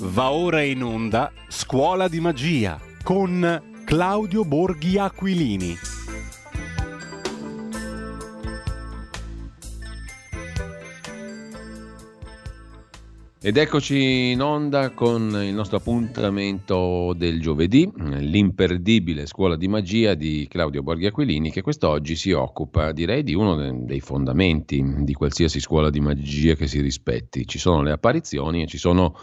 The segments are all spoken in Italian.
Va ora in onda Scuola di Magia con Claudio Borghi Aquilini. Ed eccoci in onda con il nostro appuntamento del giovedì, l'imperdibile scuola di magia di Claudio Borghi Aquilini, che quest'oggi si occupa, direi, di uno dei fondamenti di qualsiasi scuola di magia che si rispetti. Ci sono le apparizioni e ci sono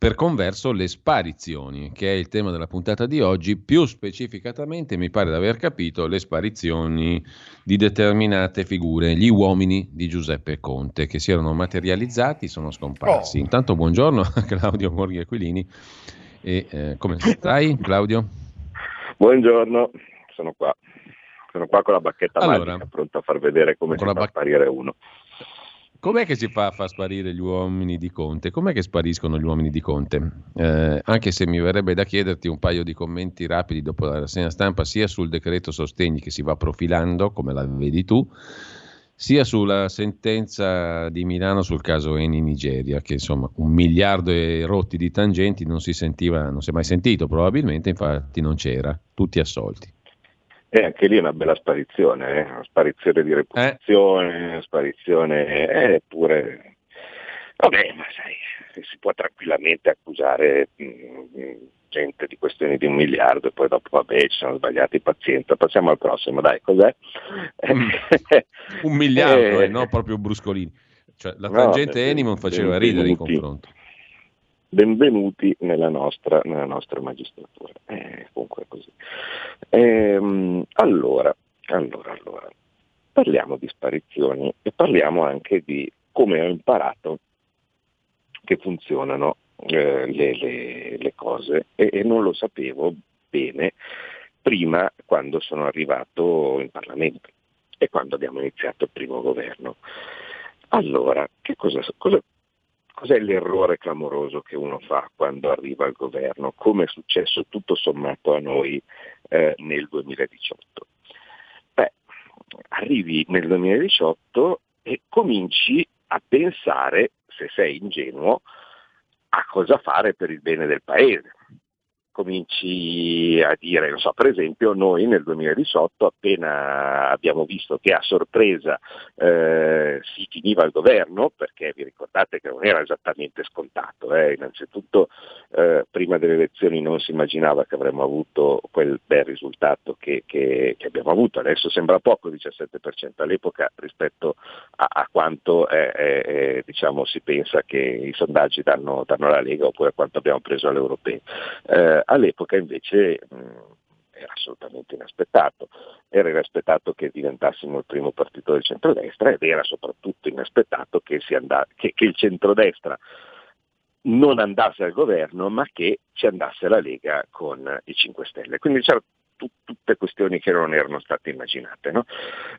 per converso le sparizioni, che è il tema della puntata di oggi, più specificatamente mi pare di aver capito le sparizioni di determinate figure, gli uomini di Giuseppe Conte, che si erano materializzati, sono scomparsi. Oh. Intanto buongiorno a Claudio Morghi Aquilini. E, eh, come stai Claudio? Buongiorno, sono qua. Sono qua con la bacchetta allora, magica, pronto a far vedere come si fa bac- sparire uno. Com'è che si fa a far sparire gli uomini di Conte? Com'è che spariscono gli uomini di Conte? Eh, anche se mi verrebbe da chiederti un paio di commenti rapidi dopo la rassegna stampa, sia sul decreto sostegni che si va profilando, come la vedi tu, sia sulla sentenza di Milano sul caso Eni Nigeria, che insomma un miliardo e rotti di tangenti non si sentiva, non si è mai sentito probabilmente, infatti non c'era, tutti assolti. E anche lì è una bella sparizione, eh? una sparizione di reputazione, eh. sparizione, eppure... Vabbè, ma sai, si può tranquillamente accusare mh, mm, gente di questioni di un miliardo e poi dopo vabbè ci sono sbagliati, pazienza, passiamo al prossimo, dai, cos'è? Mm. un miliardo, eh, no? Proprio bruscolini. Cioè, la tangente no, Enimon faceva ridere in confronto benvenuti nella nostra, nella nostra magistratura. Eh, comunque è così. Ehm, allora, allora, allora, parliamo di sparizioni e parliamo anche di come ho imparato che funzionano eh, le, le, le, cose e, e non lo sapevo bene prima quando sono arrivato in Parlamento e quando abbiamo iniziato il primo governo. Allora, che cosa, cosa, Cos'è l'errore clamoroso che uno fa quando arriva al governo, come è successo tutto sommato a noi eh, nel 2018? Beh, arrivi nel 2018 e cominci a pensare, se sei ingenuo, a cosa fare per il bene del paese cominci a dire, so, per esempio noi nel 2018 appena abbiamo visto che a sorpresa eh, si finiva il governo, perché vi ricordate che non era esattamente scontato, eh, innanzitutto eh, prima delle elezioni non si immaginava che avremmo avuto quel bel risultato che, che, che abbiamo avuto, adesso sembra poco il 17% all'epoca rispetto a, a quanto diciamo, si pensa che i sondaggi danno, danno alla Lega oppure a quanto abbiamo preso alle europee. Eh, all'epoca invece mh, era assolutamente inaspettato. Era inaspettato che diventassimo il primo partito del centrodestra ed era soprattutto inaspettato che, andà, che, che il centrodestra non andasse al governo ma che ci andasse la Lega con i 5 Stelle. Quindi c'erano tutte questioni che non erano state immaginate. No?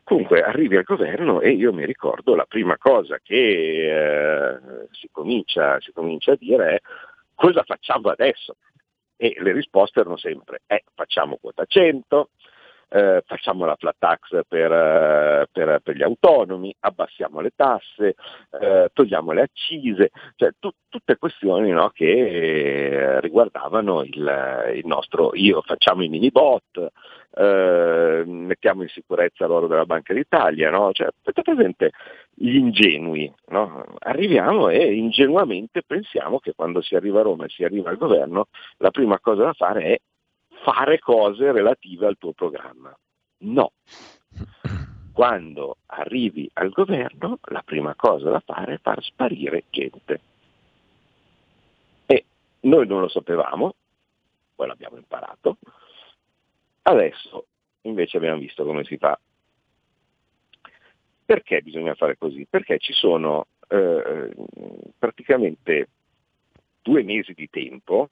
Comunque arrivi al governo e io mi ricordo la prima cosa che eh, si, comincia, si comincia a dire è cosa facciamo adesso? E le risposte erano sempre eh, facciamo quota 100, eh, facciamo la flat tax per, eh, per, per, gli autonomi, abbassiamo le tasse, eh, togliamo le accise, cioè tu, tutte questioni no, che riguardavano il, il, nostro io, facciamo i mini bot, eh, mettiamo in sicurezza l'oro della Banca d'Italia, no? cioè, presente gli ingenui, no? arriviamo e ingenuamente pensiamo che quando si arriva a Roma e si arriva al governo la prima cosa da fare è fare cose relative al tuo programma. No. Quando arrivi al governo la prima cosa da fare è far sparire gente. E noi non lo sapevamo, poi l'abbiamo imparato, Adesso invece abbiamo visto come si fa. Perché bisogna fare così? Perché ci sono eh, praticamente due mesi di tempo,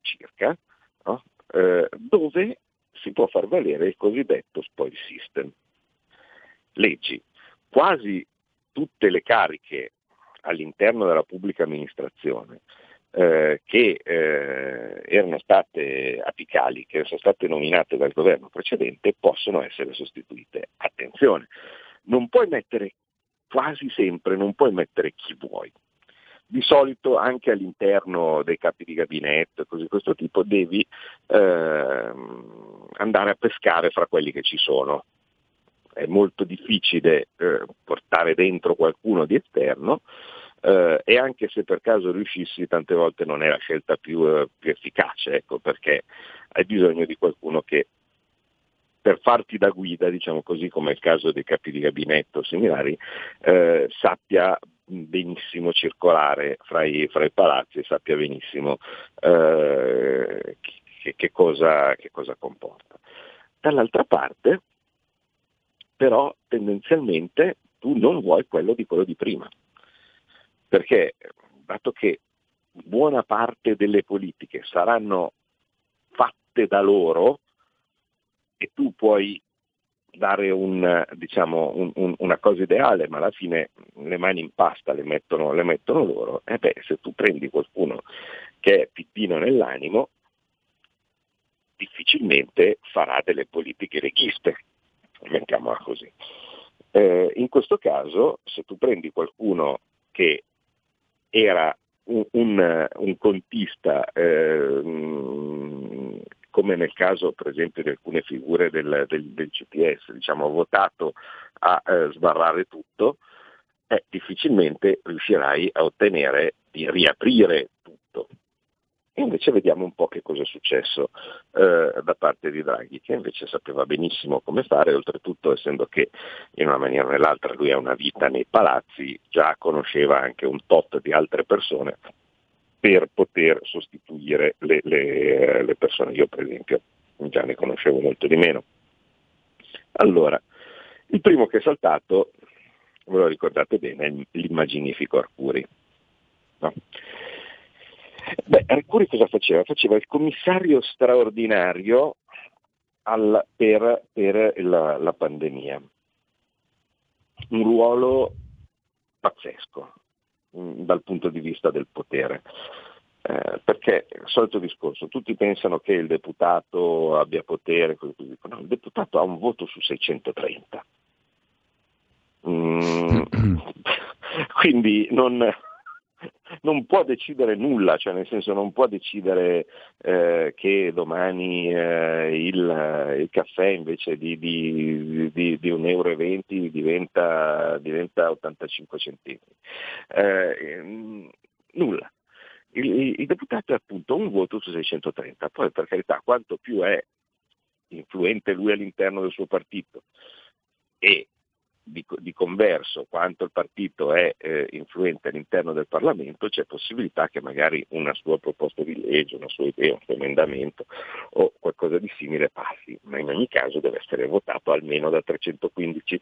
circa, no? Eh, dove si può far valere il cosiddetto spoil system. Leggi, quasi tutte le cariche all'interno della pubblica amministrazione eh, che eh, erano state apicali, che sono state nominate dal governo precedente, possono essere sostituite. Attenzione, non puoi mettere quasi sempre, non puoi mettere chi vuoi. Di solito anche all'interno dei capi di gabinetto e cose di questo tipo devi eh, andare a pescare fra quelli che ci sono. È molto difficile eh, portare dentro qualcuno di esterno eh, e anche se per caso riuscissi tante volte non è la scelta più, eh, più efficace, ecco, perché hai bisogno di qualcuno che per farti da guida, diciamo così, come è il caso dei capi di gabinetto similari, eh, sappia benissimo circolare fra i, fra i, palazzi e sappia benissimo eh, che, che, cosa, che cosa comporta. Dall'altra parte, però, tendenzialmente tu non vuoi quello di quello di prima, perché dato che buona parte delle politiche saranno fatte da loro, e tu puoi dare un, diciamo, un, un, una cosa ideale, ma alla fine le mani in pasta le mettono, le mettono loro, e beh, se tu prendi qualcuno che è pippino nell'animo, difficilmente farà delle politiche leghiste, mettiamola così. Eh, in questo caso, se tu prendi qualcuno che era un, un, un contista eh, come nel caso per esempio di alcune figure del, del, del CPS, diciamo, votato a eh, sbarrare tutto, eh, difficilmente riuscirai a ottenere di riaprire tutto. E invece vediamo un po' che cosa è successo eh, da parte di Draghi, che invece sapeva benissimo come fare, oltretutto essendo che in una maniera o nell'altra lui ha una vita nei palazzi, già conosceva anche un tot di altre persone per poter sostituire le, le, le persone. Io per esempio già ne conoscevo molto di meno. Allora, il primo che è saltato, ve lo ricordate bene, è l'immaginifico Arcuri. No? Beh, Arcuri cosa faceva? Faceva il commissario straordinario al, per, per la, la pandemia. Un ruolo pazzesco, Mm, dal punto di vista del potere. Eh, perché il solito discorso, tutti pensano che il deputato abbia potere, no, il deputato ha un voto su 630. Mm, quindi non, non, può decidere nulla, cioè nel senso non può decidere eh, che domani eh, il, il, caffè invece di, di, di, di 1,20 euro diventa, diventa 85 centesimi. Eh, nulla. Il, il, deputato è appunto un voto su 630, poi per carità quanto più è influente lui all'interno del suo partito e di, di, converso quanto il partito è eh, influente all'interno del Parlamento, c'è possibilità che magari una sua proposta di legge, una sua idea, un suo emendamento o qualcosa di simile passi, ma in ogni caso deve essere votato almeno da 315.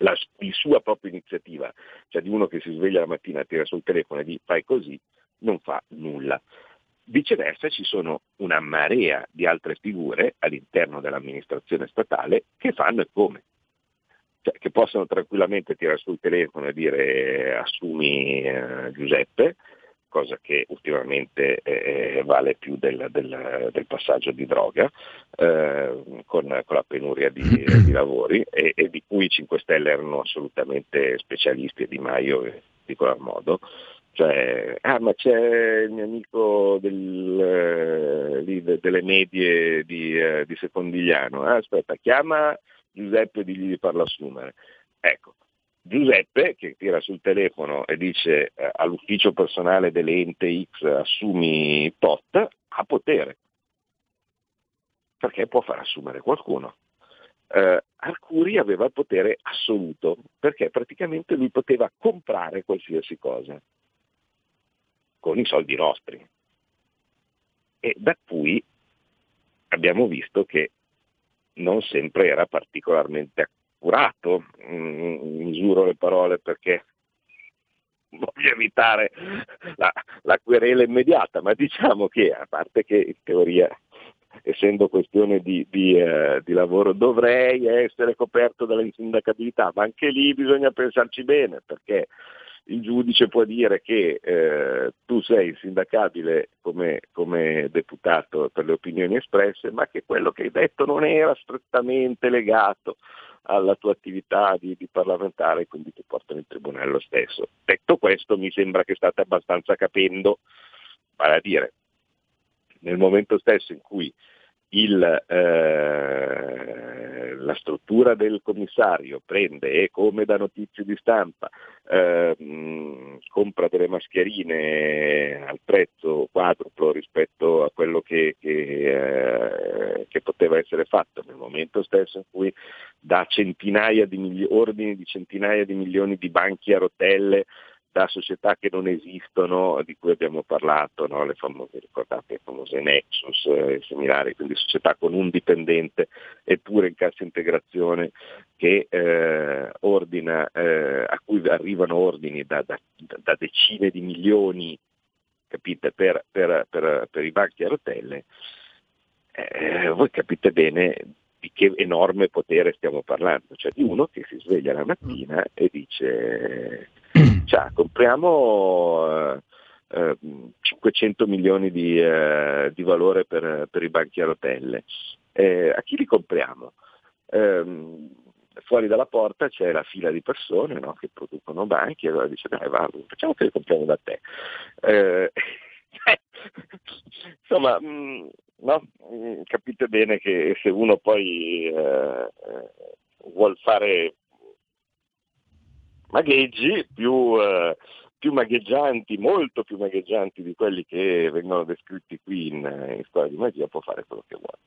La, di sua propria iniziativa, cioè di uno che si sveglia la mattina, tira sul telefono e dice fai così, non fa nulla. Viceversa ci sono una marea di altre figure all'interno dell'amministrazione statale che fanno e come cioè, che possono tranquillamente tirare sul telefono e dire assumi eh, Giuseppe, cosa che ultimamente eh, vale più del, del, del, passaggio di droga, eh, con, con, la penuria di, di lavori e, e, di cui i 5 Stelle erano assolutamente specialisti e Di Maio in particolar modo. Cioè, ah ma c'è il mio amico del, eh, lì, delle medie di, eh, di Secondigliano, ah, aspetta, chiama Giuseppe digli di farlo assumere. Ecco, Giuseppe che tira sul telefono e dice eh, all'ufficio personale dell'ente X assumi tot, ha potere, perché può far assumere qualcuno. Eh, Arcuri aveva il potere assoluto, perché praticamente lui poteva comprare qualsiasi cosa con i soldi nostri. E da cui abbiamo visto che non sempre era particolarmente accurato, mm, misuro le parole perché voglio evitare la, la, querela immediata, ma diciamo che a parte che in teoria, essendo questione di, di, eh, di lavoro, dovrei essere coperto dall'insindacabilità, ma anche lì bisogna pensarci bene perché il giudice può dire che eh, tu sei insindacabile come, come, deputato per le opinioni espresse, ma che quello che hai detto non era strettamente legato alla tua attività di, di parlamentare, quindi ti portano in tribunale lo stesso. Detto questo, mi sembra che state abbastanza capendo, vale a dire, nel momento stesso in cui il, eh, la struttura del commissario prende e come da notizie di stampa eh, compra delle mascherine al prezzo quadruplo rispetto a quello che, che, eh, che, poteva essere fatto nel momento stesso in cui da centinaia di milioni, ordini di centinaia di milioni di banchi a rotelle da società che non esistono, di cui abbiamo parlato, no? le famose, ricordate le famose Nexus e eh, similari, quindi società con un dipendente eppure in cassa integrazione che eh, ordina, eh, a cui arrivano ordini da, da, da decine di milioni capite, per, per, per, per, i banchi a rotelle, eh, voi capite bene di che enorme potere stiamo parlando, cioè di uno che si sveglia la mattina e dice cioè, compriamo eh, 500 eh, milioni di, eh, di valore per, per, i banchi a rotelle. Eh, a chi li compriamo? Ehm, fuori dalla porta c'è la fila di persone no, che producono banchi e allora dice dai va, facciamo che li compriamo da te. Eh, insomma, mh, mm, no? Mm, capite bene che se uno poi eh, vuol fare magheggi più, eh, più, magheggianti, molto più magheggianti di quelli che vengono descritti qui in, in Storia di Magia, può fare quello che vuole.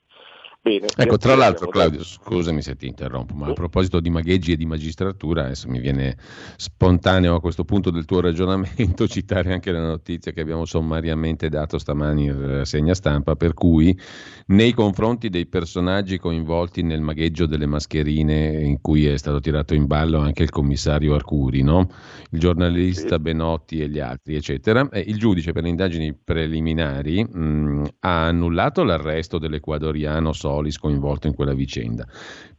Bene, ecco, tra l'altro Claudio, scusami se ti interrompo, ma a proposito di magheggi e di magistratura, adesso mi viene spontaneo a questo punto del tuo ragionamento citare anche la notizia che abbiamo sommariamente dato stamani in segna stampa, per cui nei confronti dei personaggi coinvolti nel magheggio delle mascherine in cui è stato tirato in ballo anche il commissario Arcuri, no? il giornalista Benotti e gli altri, eccetera, il giudice per le indagini preliminari mh, ha annullato l'arresto dell'ecuadoriano Sol Solis coinvolto in quella vicenda.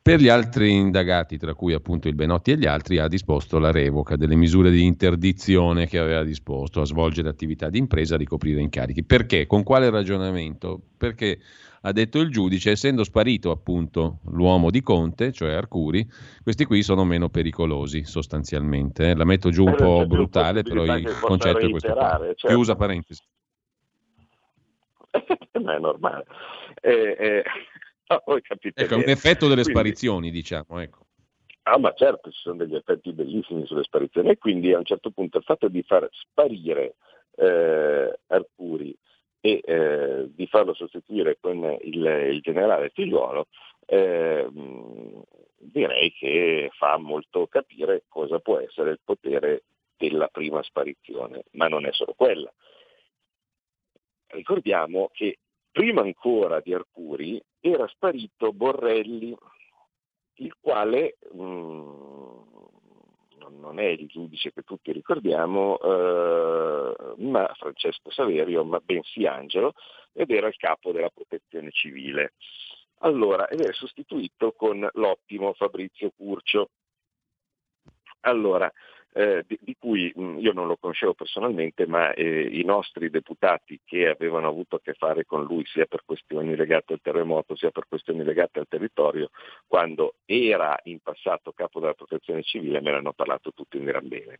Per gli altri indagati, tra cui appunto il Benotti e gli altri, ha disposto la revoca delle misure di interdizione che aveva disposto a svolgere attività di impresa, a ricoprire incarichi. Perché? Con quale ragionamento? Perché ha detto il giudice, essendo sparito appunto l'uomo di Conte, cioè Arcuri, questi qui sono meno pericolosi sostanzialmente. Eh. La metto giù un eh, po' brutale, però il concetto è questo. Certo. Chiusa parentesi. Ma è normale. Eh, eh, no, ecco, un effetto delle quindi, sparizioni, diciamo. Ecco. Ah, ma certo, ci sono degli effetti bellissimi sulle sparizioni e quindi a un certo punto il fatto di far sparire eh, Arcuri e eh, di farlo sostituire con il, il generale Figliuolo, eh, direi che fa molto capire cosa può essere il potere della prima sparizione, ma non è solo quella. Ricordiamo che prima ancora di Arcuri era sparito Borrelli, il quale mh, mm, non è il giudice che tutti ricordiamo, eh, ma Francesco Saverio, ma bensì Angelo, ed era il capo della protezione civile. Allora, ed era sostituito con l'ottimo Fabrizio Curcio. Allora, eh, di, di, cui mh, mm, io non lo conoscevo personalmente, ma eh, i nostri deputati che avevano avuto a che fare con lui sia per questioni legate al terremoto sia per questioni legate al territorio, quando era in passato capo della protezione civile me ne hanno parlato tutti in gran bene.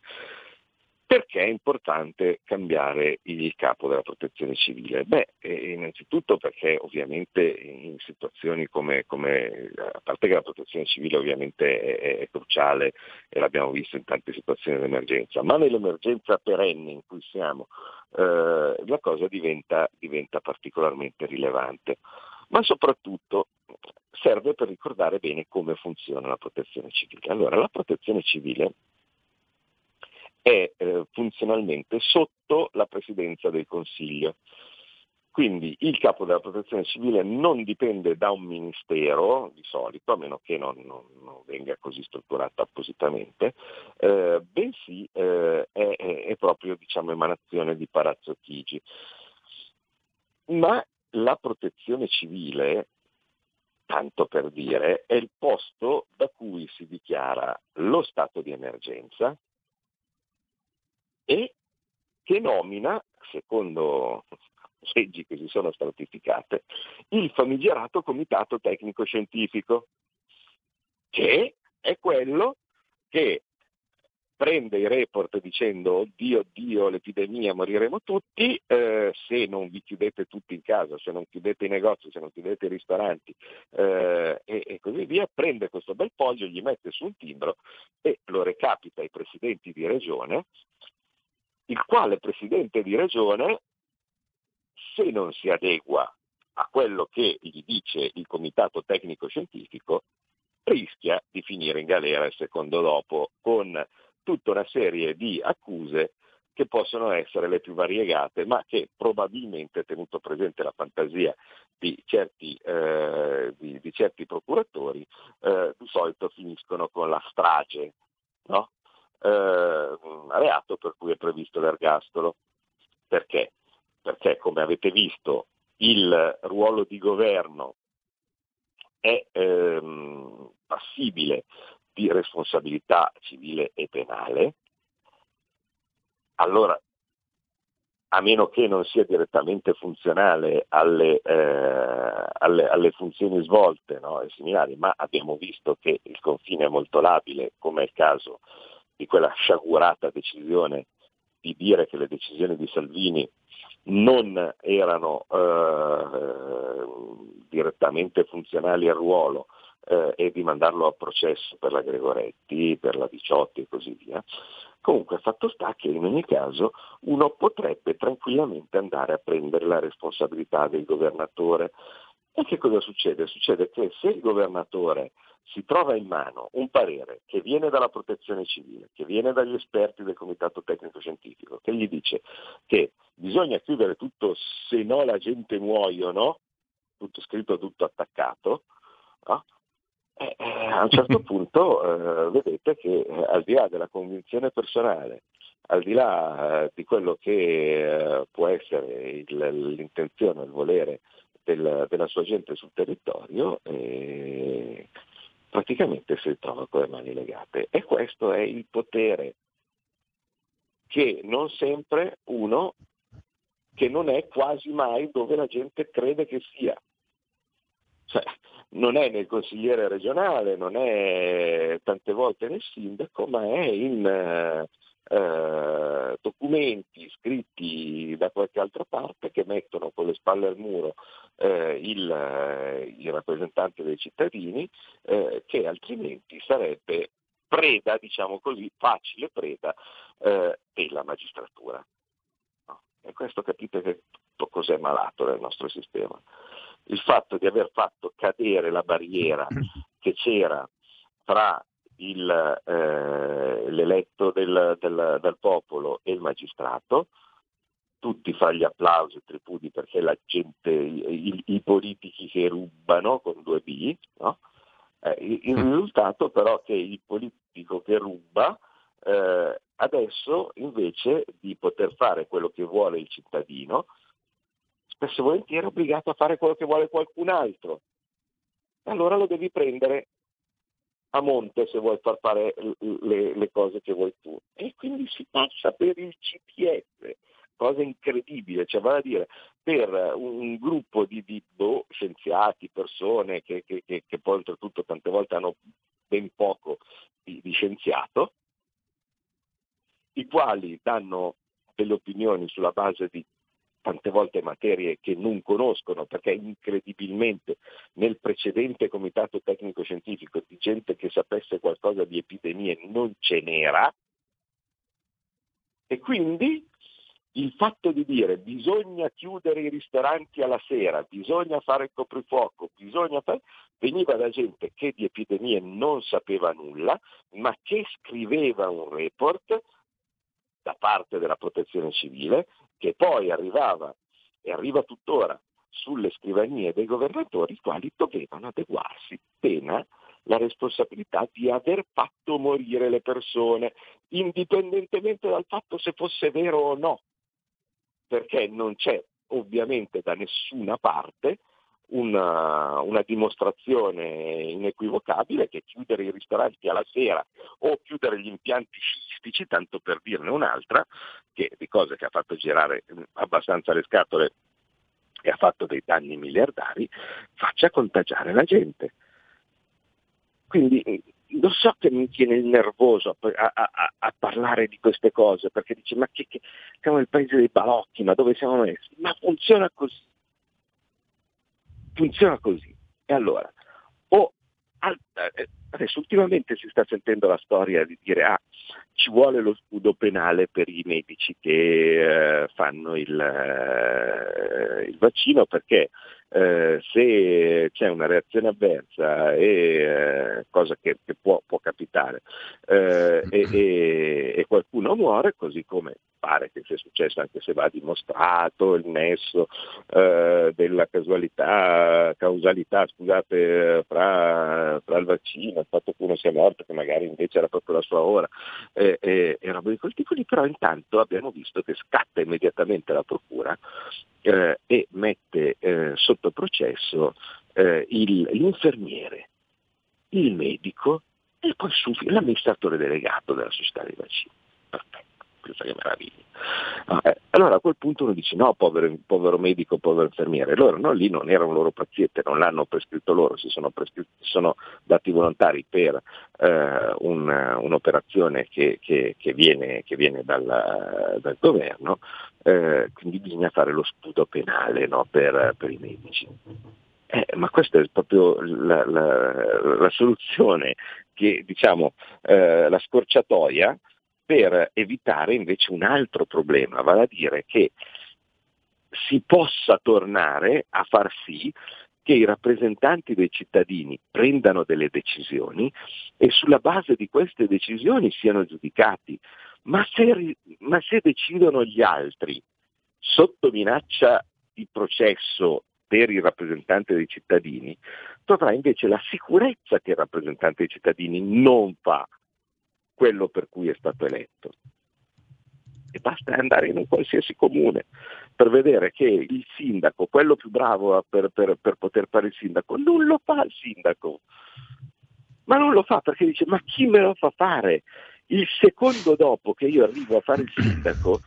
Perché è importante cambiare il capo della protezione civile? Beh, eh, innanzitutto perché ovviamente in situazioni come, come, a parte che la protezione civile ovviamente è, è, cruciale e l'abbiamo visto in tante situazioni di emergenza, ma nell'emergenza perenne in cui siamo eh, la cosa diventa, diventa particolarmente rilevante. Ma soprattutto serve per ricordare bene come funziona la protezione civile. Allora, la protezione civile è eh, funzionalmente sotto la presidenza del Consiglio. Quindi il capo della protezione civile non dipende da un ministero, di solito, a meno che non, non, non venga così strutturato appositamente, eh, bensì eh, è, è, proprio diciamo, emanazione di Palazzo Chigi. Ma la protezione civile, tanto per dire, è il posto da cui si dichiara lo stato di emergenza, e che nomina, secondo leggi che si sono stratificate, il famigerato comitato tecnico-scientifico, che è quello che prende i report dicendo oddio, oddio, l'epidemia, moriremo tutti, eh, se non vi chiudete tutti in casa, se non chiudete i negozi, se non chiudete i ristoranti eh, e, e, così via, prende questo bel foglio, gli mette su un timbro e lo recapita ai presidenti di regione, il quale presidente di regione, se non si adegua a quello che gli dice il comitato tecnico scientifico, rischia di finire in galera il secondo dopo con tutta una serie di accuse che possono essere le più variegate, ma che probabilmente, tenuto presente la fantasia di certi, eh, di, di certi procuratori, eh, di solito finiscono con la strage, no? Eh, reato per cui è previsto l'ergastolo. Perché? Perché, come avete visto, il ruolo di governo è ehm, passibile di responsabilità civile e penale, allora a meno che non sia direttamente funzionale alle, eh, alle, alle funzioni svolte no, e similari, ma abbiamo visto che il confine è molto labile, come è il caso di quella sciagurata decisione di dire che le decisioni di Salvini non erano eh, direttamente funzionali al ruolo, eh, e di mandarlo a processo per la Gregoretti, per la Diciotti e così via. Comunque fatto sta che in ogni caso uno potrebbe tranquillamente andare a prendere la responsabilità del governatore. E che cosa succede? Succede che se il governatore si trova in mano un parere che viene dalla protezione civile, che viene dagli esperti del comitato tecnico scientifico, che gli dice che bisogna chiudere tutto se no la gente muoiono, tutto scritto, tutto attaccato, no? Eh, eh, a un certo punto eh, vedete che eh, al di là della convinzione personale, al di là eh, di quello che eh, può essere il, l'intenzione, il volere del, della sua gente sul territorio, praticamente si trova con le mani legate. E questo è il potere che non sempre uno, che non è quasi mai dove la gente crede che sia. Cioè, non è nel consigliere regionale, non è tante volte nel sindaco, ma è in eh, eh, documenti scritti da qualche altra parte che mettono con le spalle al muro eh, il, eh, il, rappresentante dei cittadini eh, che altrimenti sarebbe preda, diciamo così, facile preda eh, della magistratura. No? E questo capite che cos'è malato nel nostro sistema il fatto di aver fatto cadere la barriera che c'era tra il, eh, l'eletto del, del, del, popolo e il magistrato, tutti fa gli applausi e tripudi perché la gente, i, i, politici che rubano con due B, no? eh, il, mm. risultato però è che il politico che ruba eh, adesso invece di poter fare quello che vuole il cittadino, spesso e volentieri è obbligato a fare quello che vuole qualcun altro. E allora lo devi prendere a monte se vuoi far fare le, le cose che vuoi tu. E quindi si passa per il CPS, cosa incredibile, cioè vale a dire per un gruppo di, di boh, scienziati, persone che, che, che, che, poi oltretutto tante volte hanno ben poco di, di scienziato, i quali danno delle opinioni sulla base di tante volte materie che non conoscono, perché incredibilmente nel precedente comitato tecnico scientifico di gente che sapesse qualcosa di epidemie non ce n'era. E quindi il fatto di dire bisogna chiudere i ristoranti alla sera, bisogna fare il coprifuoco, bisogna fare, veniva da gente che di epidemie non sapeva nulla, ma che scriveva un report da parte della protezione civile che poi arrivava e arriva tuttora sulle scrivanie dei governatori, i quali dovevano adeguarsi, pena la responsabilità di aver fatto morire le persone, indipendentemente dal fatto se fosse vero o no, perché non c'è ovviamente da nessuna parte una, una, dimostrazione inequivocabile che chiudere i ristoranti alla sera o chiudere gli impianti sciistici, tanto per dirne un'altra, che di cose che ha fatto girare abbastanza le scatole e ha fatto dei danni miliardari, faccia contagiare la gente. Quindi lo so che mi tiene il nervoso a, a, a, parlare di queste cose, perché dice ma che, che siamo nel paese dei balocchi, ma dove siamo messi? Ma funziona così. Funziona così. E allora, o eh, adesso ultimamente si sta sentendo la storia di dire ah, ci vuole lo scudo penale per i medici che eh, fanno il, eh, il, vaccino perché eh, se c'è una reazione avversa, e, eh, cosa che, che può, può, capitare, eh, e, e, e, qualcuno muore, così come pare che sia successo anche se va dimostrato il nesso eh, della casualità, causalità scusate, fra, fra, il vaccino, il fatto che uno sia morto, che magari invece era proprio la sua ora, eh, eh, e roba di quel tipo lì, però intanto abbiamo visto che scatta immediatamente la procura eh, e mette eh, sotto processo eh, il, l'infermiere, il medico e poi l'amministratore delegato della società dei vaccini. Pensa che meraviglia. Ah, eh, allora a quel punto uno dice no, povero, povero, medico, povero infermiere, loro no, lì non erano loro paziente, non l'hanno prescritto loro, si sono, prescritto, sono dati volontari per eh, un, un'operazione che, che, che, viene, che viene dal, dal governo, eh, quindi bisogna fare lo scudo penale no, per, per, i medici. Eh, ma questa è proprio la, la, la soluzione che, diciamo, eh, la scorciatoia per evitare invece un altro problema, vale a dire che si possa tornare a far sì che i rappresentanti dei cittadini prendano delle decisioni e sulla base di queste decisioni siano giudicati. Ma se, ma se decidono gli altri sotto minaccia di processo per il rappresentante dei cittadini, avrai invece la sicurezza che il rappresentante dei cittadini non fa quello per cui è stato eletto. E basta andare in un qualsiasi comune per vedere che il sindaco, quello più bravo per, per, per poter fare il sindaco, non lo fa il sindaco. Ma non lo fa perché dice ma chi me lo fa fare? Il secondo dopo che io arrivo a fare il sindaco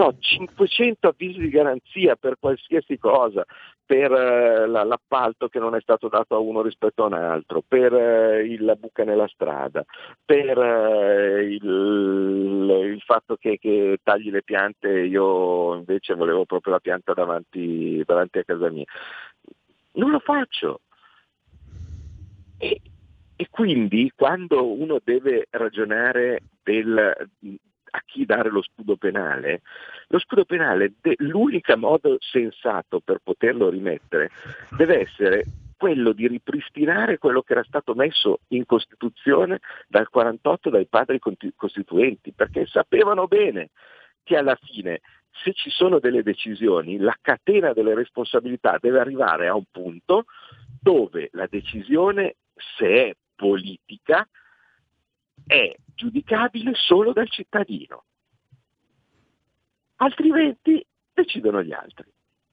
ho 500 avvisi di garanzia per qualsiasi cosa, per eh, l'appalto che non è stato dato a uno rispetto a un altro, per eh, la buca nella strada, per eh, il, il, fatto che, che, tagli le piante, io invece volevo proprio la pianta davanti, davanti a casa mia. Non lo faccio. E, e quindi quando uno deve ragionare del, a chi dare lo scudo penale, lo scudo penale, de- l'unico modo sensato per poterlo rimettere deve essere quello di ripristinare quello che era stato messo in Costituzione dal 48 dai padri costituenti, perché sapevano bene che alla fine se ci sono delle decisioni, la catena delle responsabilità deve arrivare a un punto dove la decisione, se è politica, è giudicabile solo dal cittadino. Altrimenti decidono gli altri.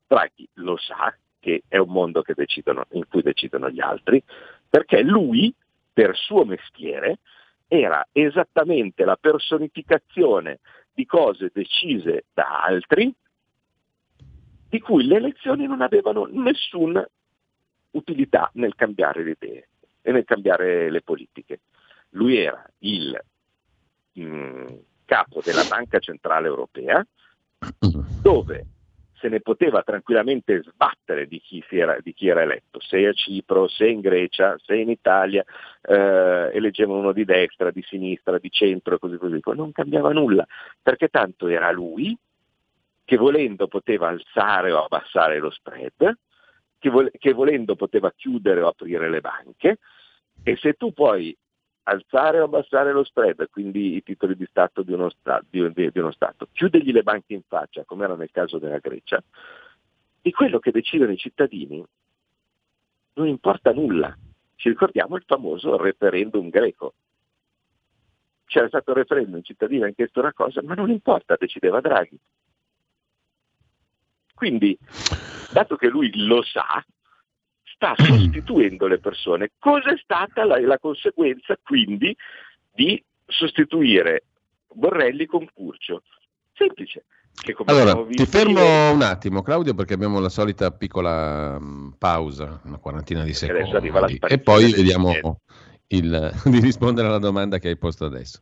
Draghi lo sa che è un mondo decidono, in cui decidono gli altri, perché lui, per suo mestiere, era esattamente la personificazione di cose decise da altri, di cui le elezioni non avevano nessuna utilità nel cambiare le idee e nel cambiare le politiche. Lui era il mh, mm, capo della Banca Centrale Europea, dove se ne poteva tranquillamente sbattere di chi, era, di chi era, eletto, se a Cipro, se in Grecia, se in Italia eh, eleggevano uno di destra, di sinistra, di centro e così così, non cambiava nulla, perché tanto era lui che volendo poteva alzare o abbassare lo spread, che, vo- che volendo poteva chiudere o aprire le banche, e se tu poi alzare o abbassare lo spread, quindi i titoli di Stato di uno, sta, di, di, di uno Stato, chiudergli le banche in faccia, come era nel caso della Grecia, di quello che decidono i cittadini non importa nulla. Ci ricordiamo il famoso referendum greco. C'era stato il referendum, il cittadino ha chiesto una cosa, ma non importa, decideva Draghi. Quindi, dato che lui lo sa, sta sostituendo le persone. Cos'è stata la, la conseguenza quindi di sostituire Borrelli con Curcio? Semplice. Allora, ti fermo un attimo Claudio perché abbiamo la solita piccola um, pausa, una quarantina di secondi, e poi vediamo il, di rispondere alla domanda che hai posto adesso.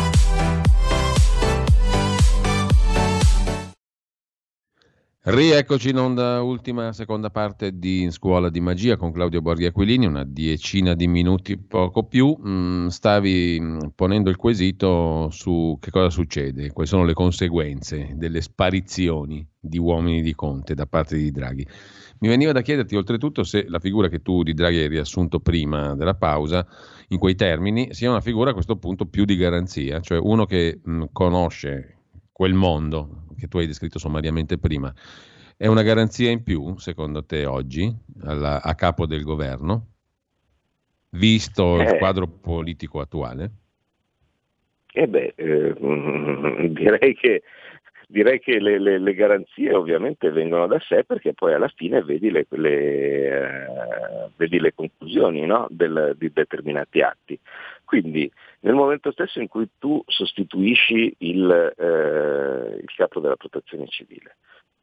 Rieccoci in onda, ultima seconda parte di Scuola di Magia con Claudio Borghi Aquilini, una decina di minuti, poco più. Mm, stavi mm, ponendo il quesito su che cosa succede, quali sono le conseguenze delle sparizioni di uomini di Conte da parte di Draghi. Mi veniva da chiederti oltretutto se la figura che tu di Draghi hai riassunto prima della pausa, in quei termini, sia una figura a questo punto più di garanzia, cioè uno che mh, mm, conosce quel mondo che tu hai descritto sommariamente prima, è una garanzia in più, secondo te, oggi, alla, a capo del governo, visto eh. il quadro politico attuale? Eh beh, eh, direi che, direi che le, le, le, garanzie ovviamente vengono da sé perché poi alla fine vedi le, le, uh, vedi conclusioni no? Del, di determinati atti. Quindi nel momento stesso in cui tu sostituisci il, eh, il capo della protezione civile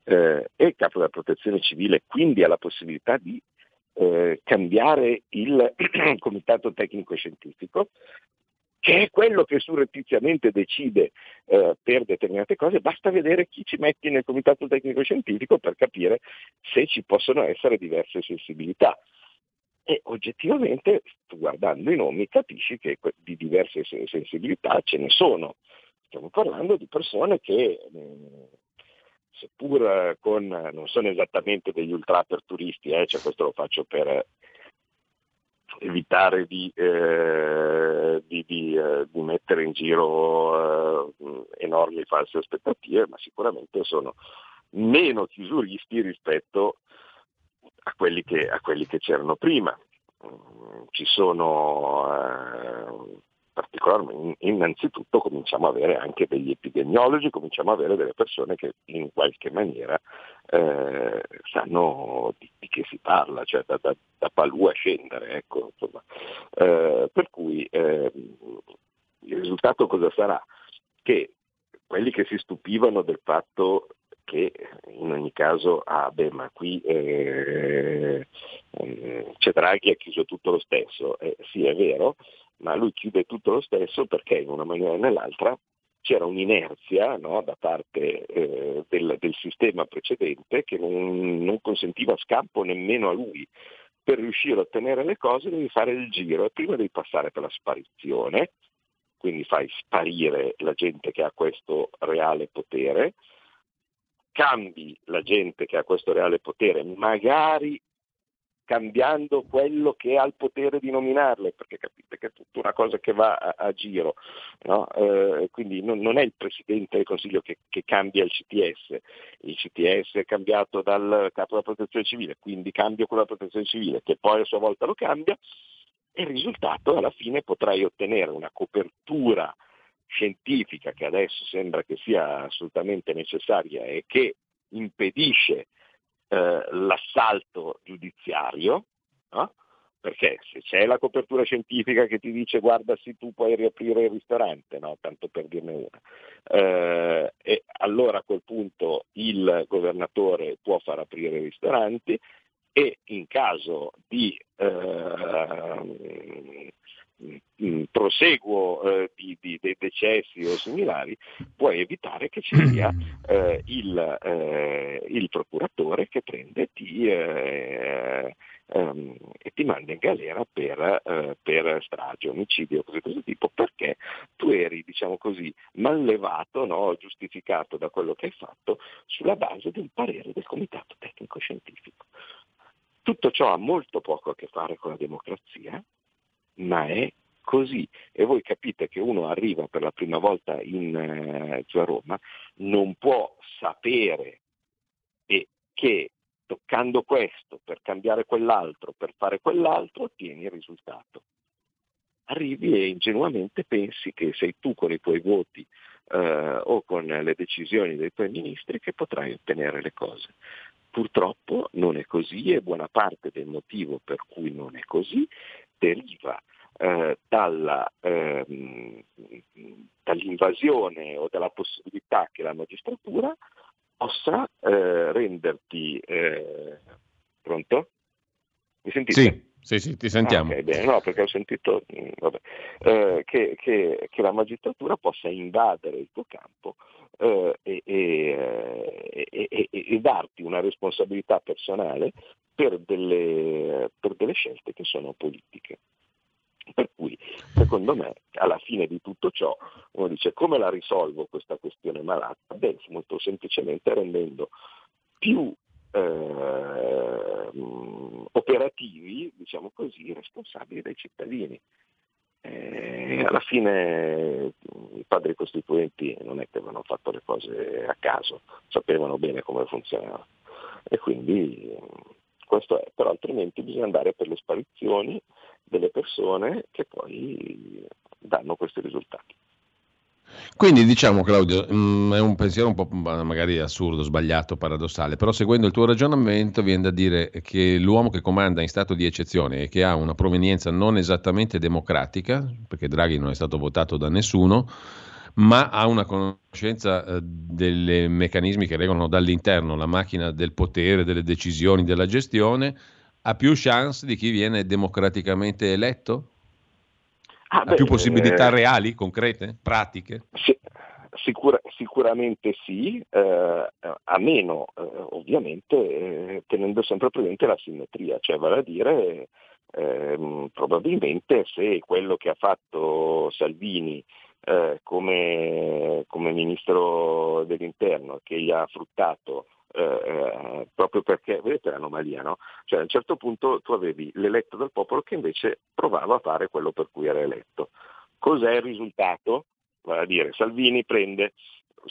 eh, e il capo della protezione civile quindi ha la possibilità di eh, cambiare il comitato tecnico scientifico, che è quello che surrettiziamente decide eh, per determinate cose, basta vedere chi ci metti nel comitato tecnico scientifico per capire se ci possono essere diverse sensibilità e oggettivamente guardando i nomi capisci che di diverse sensibilità ce ne sono. Stiamo parlando di persone che seppur con, non sono esattamente degli ultra turisti, eh, cioè questo lo faccio per evitare di, eh, di, di, eh, di, mettere in giro eh, enormi false aspettative, ma sicuramente sono meno chiusuristi rispetto a quelli che, a quelli che c'erano prima. Mm, ci sono eh, innanzitutto cominciamo ad avere anche degli epidemiologi, cominciamo ad avere delle persone che in qualche maniera eh, sanno di, di, che si parla, cioè da, da, da Palù a scendere. Ecco, eh, per cui eh, il risultato cosa sarà? Che quelli che si stupivano del fatto che in ogni caso, ah beh, ma qui eh, eh, c'è Draghi ha chiuso tutto lo stesso, eh, sì è vero, ma lui chiude tutto lo stesso perché in una maniera o nell'altra c'era un'inerzia no, da parte eh, del, del, sistema precedente che non, non, consentiva scampo nemmeno a lui. Per riuscire a ottenere le cose devi fare il giro e prima devi passare per la sparizione, quindi fai sparire la gente che ha questo reale potere, cambi la gente che ha questo reale potere, magari cambiando quello che ha il potere di nominarle, perché capite che è tutta una cosa che va a, a giro, no? eh, quindi non, non, è il Presidente del Consiglio che, che, cambia il CTS, il CTS è cambiato dal capo della protezione civile, quindi cambio quello della protezione civile, che poi a sua volta lo cambia, e il risultato alla fine potrai ottenere una copertura scientifica che adesso sembra che sia assolutamente necessaria e che impedisce eh, l'assalto giudiziario, no? perché se c'è la copertura scientifica che ti dice guarda sì tu puoi riaprire il ristorante, no? tanto per dirne una, eh, e allora a quel punto il governatore può far aprire i ristoranti e in caso di eh, proseguo eh, di, di, dei decessi o similari, puoi evitare che ci sia eh, il, eh, il, procuratore che prende ti, eh, ehm, e ti manda in galera per, eh, per strage, omicidio, cose di questo tipo, perché tu eri, diciamo così, mallevato, no, giustificato da quello che hai fatto sulla base del parere del comitato tecnico scientifico. Tutto ciò ha molto poco a che fare con la democrazia, ma è così e voi capite che uno arriva per la prima volta in, eh, a Roma, non può sapere che toccando questo per cambiare quell'altro, per fare quell'altro, ottieni il risultato. Arrivi e ingenuamente pensi che sei tu con i tuoi voti eh, o con le decisioni dei tuoi ministri che potrai ottenere le cose. Purtroppo non è così e buona parte del motivo per cui non è così deriva eh, dalla, ehm, dall'invasione o dalla possibilità che la magistratura possa eh, renderti eh, pronto? Mi sentite? Sì. Sì, sì, ti sentiamo. Ah, okay, no, perché ho sentito mm, eh, che, che, che, la magistratura possa invadere il tuo campo eh, e, e, e, e, darti una responsabilità personale per delle, per delle scelte che sono politiche. Per cui, secondo me, alla fine di tutto ciò, uno dice come la risolvo questa questione malata? Beh, molto semplicemente rendendo più eh, operativi, diciamo così, responsabili dai cittadini. Eh, alla fine i padri costituenti non è che avevano fatto le cose a caso, sapevano bene come funzionava. E quindi questo è, però altrimenti bisogna andare per le sparizioni delle persone che poi danno questi risultati. Quindi diciamo Claudio, mm, è un pensiero un po' magari assurdo, sbagliato, paradossale, però seguendo il tuo ragionamento viene da dire che l'uomo che comanda in stato di eccezione e che ha una provenienza non esattamente democratica, perché Draghi non è stato votato da nessuno, ma ha una conoscenza eh, dei meccanismi che regolano dall'interno la macchina del potere, delle decisioni, della gestione, ha più chance di chi viene democraticamente eletto? Ah, ha beh, più possibilità eh, reali, concrete, pratiche? Sì, sicura, sicuramente sì, eh, a meno eh, ovviamente eh, tenendo sempre presente la simmetria, cioè vale a dire ehm, probabilmente se quello che ha fatto Salvini eh, come, come, ministro dell'interno che gli ha fruttato eh, eh, proprio perché, vedete l'anomalia, no? Cioè a un certo punto tu avevi l'eletto del popolo che invece provava a fare quello per cui era eletto. Cos'è il risultato? Vale a dire, Salvini prende,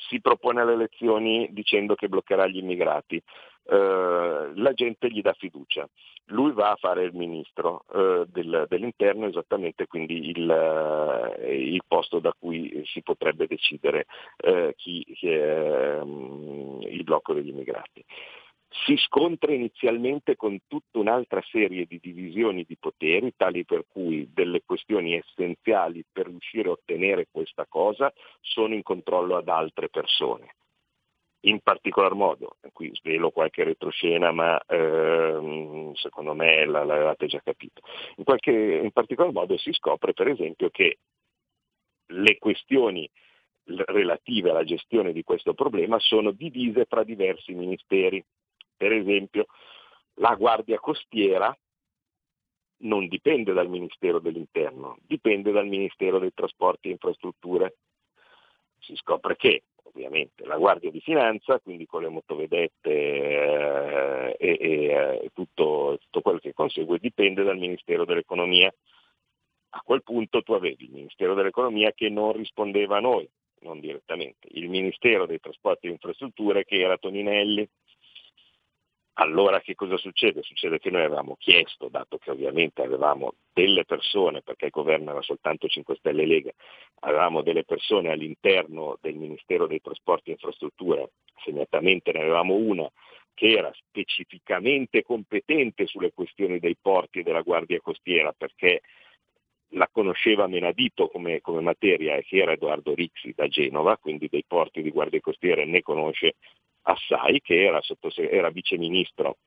si propone alle elezioni dicendo che bloccherà gli immigrati, eh, la gente gli dà fiducia. Lui va a fare il ministro eh, del, dell'interno, esattamente quindi il, eh, il, posto da cui si potrebbe decidere eh, chi, chi è, um, il blocco degli immigrati si scontra inizialmente con tutta un'altra serie di divisioni di poteri, tali per cui delle questioni essenziali per riuscire a ottenere questa cosa sono in controllo ad altre persone in particolar modo, qui svelo qualche retroscena ma ehm, secondo me l'avete già capito, in, qualche, in particolar modo si scopre per esempio che le questioni relative alla gestione di questo problema sono divise tra diversi ministeri. Per esempio la Guardia Costiera non dipende dal Ministero dell'Interno, dipende dal Ministero dei Trasporti e Infrastrutture. Si scopre che ovviamente la Guardia di Finanza, quindi con le motovedette eh, e, e, eh, tutto, tutto quello che consegue, dipende dal Ministero dell'Economia. A quel punto tu avevi il Ministero dell'Economia che non rispondeva a noi, non direttamente, il Ministero dei Trasporti e Infrastrutture che era Toninelli, allora che cosa succede? Succede che noi avevamo chiesto, dato che ovviamente avevamo delle persone, perché il governo era soltanto 5 Stelle Lega, avevamo delle persone all'interno del Ministero dei Trasporti e Infrastrutture, segnatamente ne avevamo una che era specificamente competente sulle questioni dei porti e della Guardia Costiera, perché la conosceva menadito come, come materia e che era Edoardo Rixi da Genova, quindi dei porti di Guardia Costiera ne conosce Assai, che era, era viceministro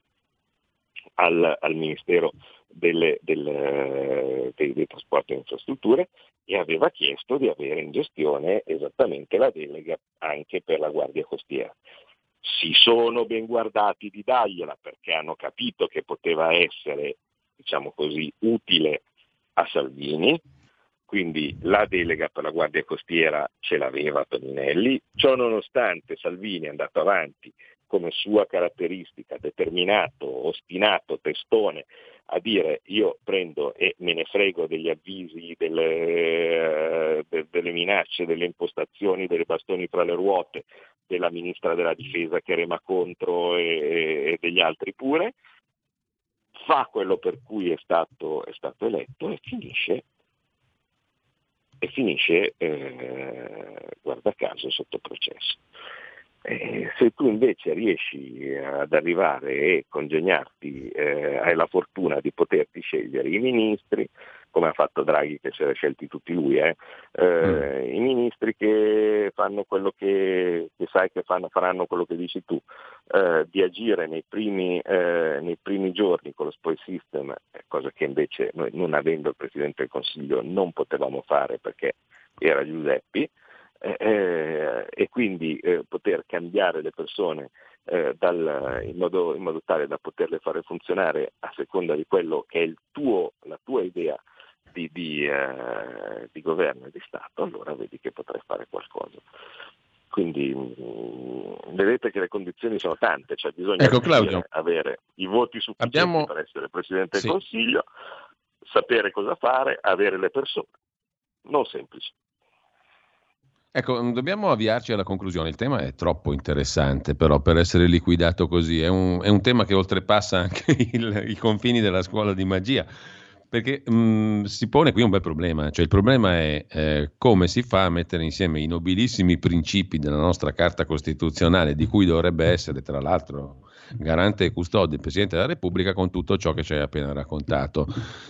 al, al Ministero delle, del, dei, dei trasporti e infrastrutture e aveva chiesto di avere in gestione esattamente la delega anche per la Guardia Costiera. Si sono ben guardati di dargliela perché hanno capito che poteva essere diciamo così, utile a Salvini, quindi la delega per la Guardia Costiera ce l'aveva Toninelli, ciò nonostante Salvini è andato avanti come sua caratteristica, determinato, ostinato, testone, a dire io prendo e me ne frego degli avvisi, delle, de, delle minacce, delle impostazioni, delle bastoni fra le ruote della ministra della difesa che rema contro e, e degli altri pure, fa quello per cui è stato, è stato eletto e finisce, e finisce eh, guarda caso, sotto processo. Eh, se tu invece riesci ad arrivare e congegnarti, eh, hai la fortuna di poterti scegliere i ministri, come ha fatto Draghi che si era scelti tutti lui, eh, eh mm. i ministri che fanno quello che, che sai che fanno, faranno quello che dici tu, eh, di agire nei primi, eh, nei primi, giorni con lo spoil system, cosa che invece noi non avendo il Presidente del Consiglio non potevamo fare perché era Giuseppi, eh, eh, e quindi eh, poter cambiare le persone eh, dal, in, modo, in, modo, tale da poterle fare funzionare a seconda di quello che è tuo, la tua idea di, di, eh, di, governo e di Stato, allora vedi che potrai fare qualcosa. Quindi mh, mm, vedete che le condizioni sono tante, cioè bisogna ecco, avere i voti sufficienti Abbiamo... per essere Presidente del sì. Consiglio, sapere cosa fare, avere le persone. Non semplice. Ecco, mm, dobbiamo avviarci alla conclusione. Il tema è troppo interessante, però, per essere liquidato così. È un, è un tema che oltrepassa anche il, i confini della scuola di magia. Perché mh, mm, si pone qui un bel problema, cioè il problema è eh, come si fa a mettere insieme i nobilissimi principi della nostra Carta Costituzionale, di cui dovrebbe essere tra l'altro garante e custode il Presidente della Repubblica con tutto ciò che ci hai appena raccontato.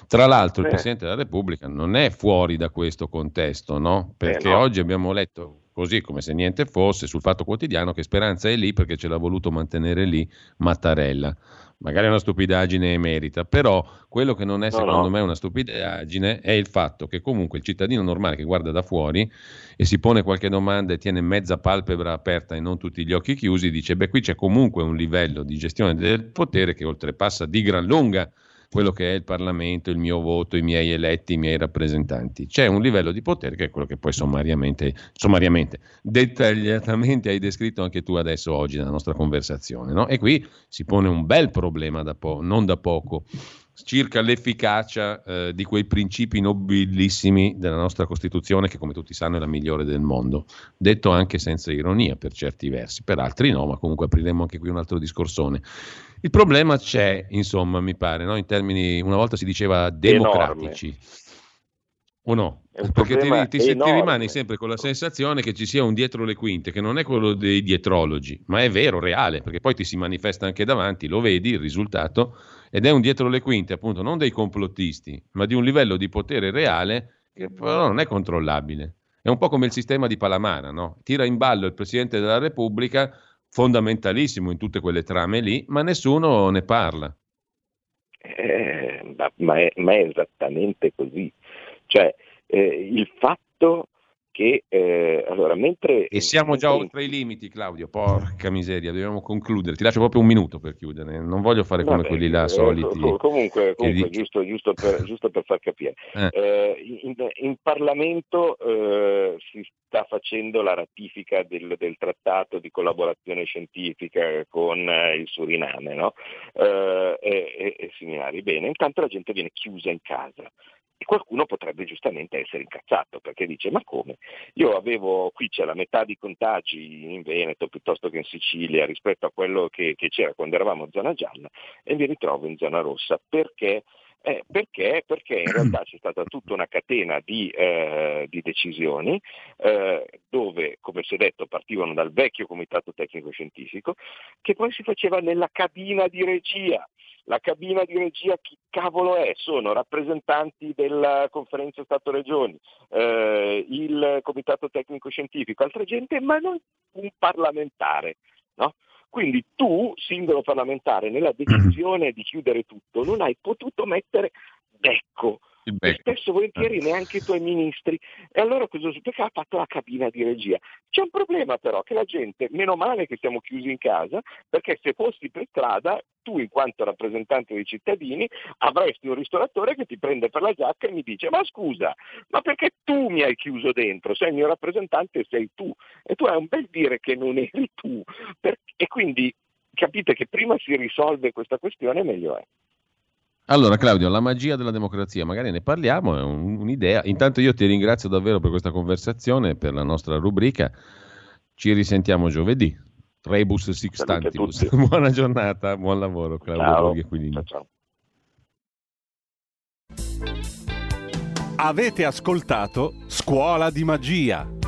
Tra l'altro il Presidente della Repubblica non è fuori da questo contesto, no? Perché eh no. oggi abbiamo letto così come se niente fosse sul Fatto Quotidiano che Speranza è lì perché ce l'ha voluto mantenere lì Mattarella magari è una stupidaggine e merita, però quello che non è secondo no, no. me una stupidaggine è il fatto che comunque il cittadino normale che guarda da fuori e si pone qualche domanda e tiene mezza palpebra aperta e non tutti gli occhi chiusi, dice beh qui c'è comunque un livello di gestione del potere che oltrepassa di gran lunga quello che è il Parlamento, il mio voto, i miei eletti, i miei rappresentanti. C'è un livello di potere che è quello che poi sommariamente, sommariamente dettagliatamente hai descritto anche tu adesso oggi nella nostra conversazione. No? E qui si pone un bel problema da po- non da poco circa l'efficacia eh, di quei principi nobilissimi della nostra Costituzione, che come tutti sanno è la migliore del mondo, detto anche senza ironia per certi versi, per altri no, ma comunque apriremo anche qui un altro discorsone. Il problema c'è, insomma, mi pare, no? in termini, una volta si diceva democratici. Enorme. O no? Perché ti, ti, ti, rimani sempre con la sensazione che ci sia un dietro le quinte, che non è quello dei dietrologi, ma è vero, reale, perché poi ti si manifesta anche davanti, lo vedi il risultato, ed è un dietro le quinte, appunto, non dei complottisti, ma di un livello di potere reale che però non è controllabile. È un po' come il sistema di Palamara, no? Tira in ballo il Presidente della Repubblica, fondamentalissimo in tutte quelle trame lì, ma nessuno ne parla. Eh, ma, è, ma, è, esattamente così. Cioè, eh, il fatto che eh, allora mentre e siamo già oltre i limiti Claudio porca miseria dobbiamo concludere. Ti lascio proprio un minuto per chiudere non voglio fare come Vabbè, quelli là eh, soliti. comunque, comunque di... giusto, giusto, per, giusto, per, far capire. Eh. Eh, in, in, Parlamento eh, si sta facendo la ratifica del, del, trattato di collaborazione scientifica con il Suriname no? e, e, e similari. Bene intanto la gente viene chiusa in casa e qualcuno potrebbe giustamente essere incazzato perché dice ma come? Io avevo, qui c'è la metà di contagi in Veneto piuttosto che in Sicilia rispetto a quello che, che c'era quando eravamo in zona gialla e mi ritrovo in zona rossa perché eh, perché? Perché in realtà c'è stata tutta una catena di, eh, di decisioni eh, dove, come si è detto, partivano dal vecchio comitato tecnico scientifico che poi si faceva nella cabina di regia. La cabina di regia chi cavolo è? Sono rappresentanti della conferenza Stato-Regioni, eh, il comitato tecnico scientifico, altra gente, ma non un parlamentare. No? Quindi tu, singolo parlamentare, nella decisione di chiudere tutto, non hai potuto mettere becco. E spesso volentieri eh. neanche i tuoi ministri. E allora cosa perché ha fatto la cabina di regia? C'è un problema però, che la gente, meno male che siamo chiusi in casa, perché se fossi per strada, tu in quanto rappresentante dei cittadini, avresti un ristoratore che ti prende per la giacca e mi dice ma scusa, ma perché tu mi hai chiuso dentro? Sei il mio rappresentante, sei tu. E tu hai un bel dire che non eri tu. e quindi capite che prima si risolve questa questione meglio è. Allora Claudio, la magia della democrazia, magari ne parliamo, è un, un'idea. Intanto io ti ringrazio davvero per questa conversazione, per la nostra rubrica. Ci risentiamo giovedì. Rebus Sixtantibus. Buona giornata, buon lavoro Claudio ciao. ciao, ciao. Avete ascoltato Scuola di Magia.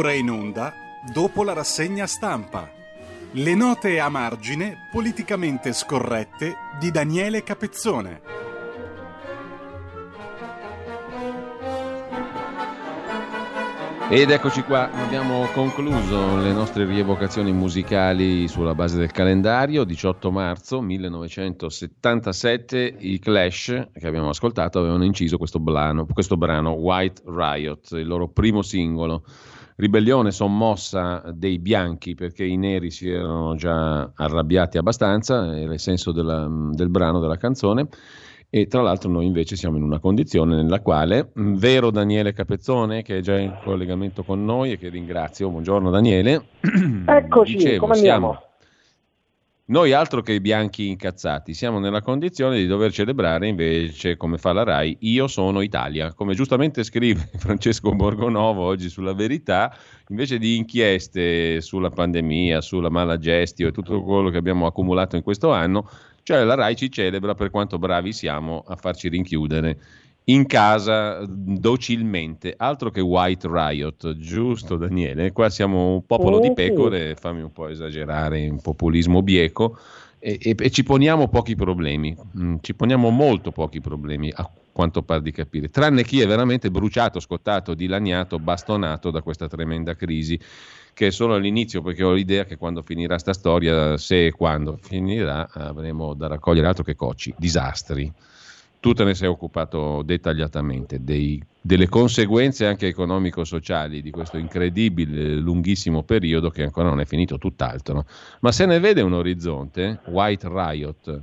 Ora in onda dopo la rassegna stampa. Le note a margine politicamente scorrette di Daniele Capezzone. Ed eccoci qua, abbiamo concluso le nostre rievocazioni musicali sulla base del calendario. 18 marzo 1977 i Clash che abbiamo ascoltato avevano inciso questo brano, questo brano White Riot, il loro primo singolo ribellione sommossa dei bianchi perché i neri si erano già arrabbiati abbastanza, era il senso della, del brano, della canzone. E tra l'altro noi invece siamo in una condizione nella quale, vero Daniele Capezzone, che è già in collegamento con noi e che ringrazio, buongiorno Daniele. Eccoci, Dicevo, come andiamo? Siamo, noi altro che i bianchi incazzati, siamo nella condizione di dover celebrare invece, come fa la RAI, Io sono Italia. Come giustamente scrive Francesco Borgonovo oggi sulla verità, invece di inchieste sulla pandemia, sulla mala gestio e tutto quello che abbiamo accumulato in questo anno, cioè la RAI ci celebra per quanto bravi siamo a farci rinchiudere in casa docilmente, altro che White Riot, giusto Daniele? Qua siamo un popolo di pecore, fammi un po' esagerare, un populismo bieco e, e, e ci poniamo pochi problemi, mm, ci poniamo molto pochi problemi a quanto par di capire, tranne chi è veramente bruciato, scottato, dilaniato, bastonato da questa tremenda crisi che è solo all'inizio perché ho l'idea che quando finirà sta storia, se e quando finirà, avremo da raccogliere altro che cocci, disastri tu te ne sei occupato dettagliatamente dei, delle conseguenze anche economico-sociali di questo incredibile lunghissimo periodo che ancora non è finito tutt'altro. Ma se ne vede un orizzonte, White Riot.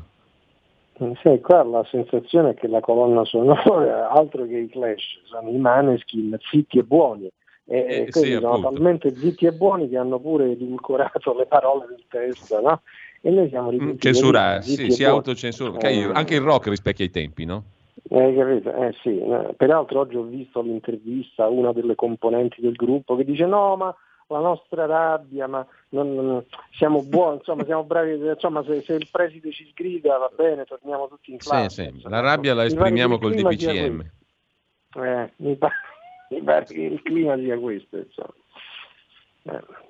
Sì, qua la sensazione è che la colonna sonora, altro che i Clash, sono i Maneskin zitti e buoni. E eh, sì, sono appunto. talmente zitti e buoni che hanno pure edulcorato le parole del testo, no? E noi siamo riusciti Censura, sì, si autocensura. Eh, anche il rock rispecchia i tempi, no? Eh, capito? Eh, sì. Peraltro oggi ho visto l'intervista a una delle componenti del gruppo che dice no, ma la nostra rabbia, ma non, non, siamo buoni, insomma, siamo bravi, insomma, se, se, il preside ci sgrida va bene, torniamo tutti in classe. Sì, sì. La rabbia la esprimiamo col DPCM. Eh, mi, pare, mi, pare, che il clima sia questo, insomma. Eh.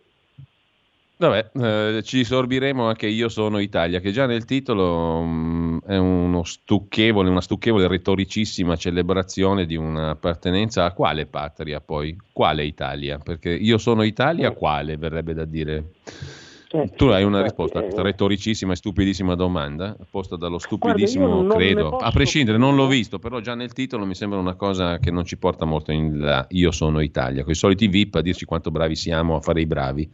Vabbè, eh, ci sorbiremo anche Io sono Italia, che già nel titolo mh, mm, è uno stucchevole, una stucchevole retoricissima celebrazione di un'appartenenza a quale patria poi? Quale Italia? Perché io sono Italia, quale verrebbe da dire? Eh, tu hai una risposta a questa retoricissima e stupidissima domanda, posta dallo stupidissimo Guarda, credo, posso... a prescindere, non l'ho visto, però già nel titolo mi sembra una cosa che non ci porta molto in là. Io sono Italia, con i soliti VIP a dirci quanto bravi siamo a fare i bravi.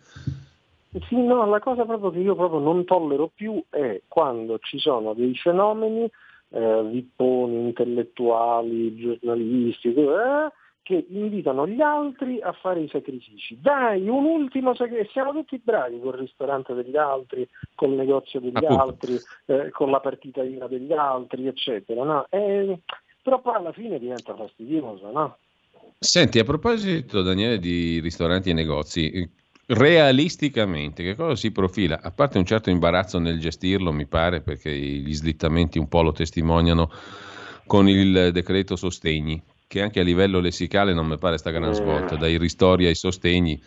Sì, no, la cosa proprio che io proprio non tollero più è quando ci sono dei fenomeni, eh, vipponi, intellettuali, giornalisti, eh, che invitano gli altri a fare i sacrifici. Dai, un ultimo sacrificio, siamo tutti bravi col ristorante degli altri, col negozio degli Appunto. altri, eh, con la partita IVA degli altri, eccetera. No? E, però poi alla fine diventa fastidioso, no? Senti, a proposito, Daniele, di ristoranti e negozi, realisticamente che cosa si profila? A parte un certo imbarazzo nel gestirlo, mi pare, perché gli slittamenti un po' lo testimoniano con il decreto sostegni, che anche a livello lessicale non mi pare sta gran svolta, dai ristori ai sostegni.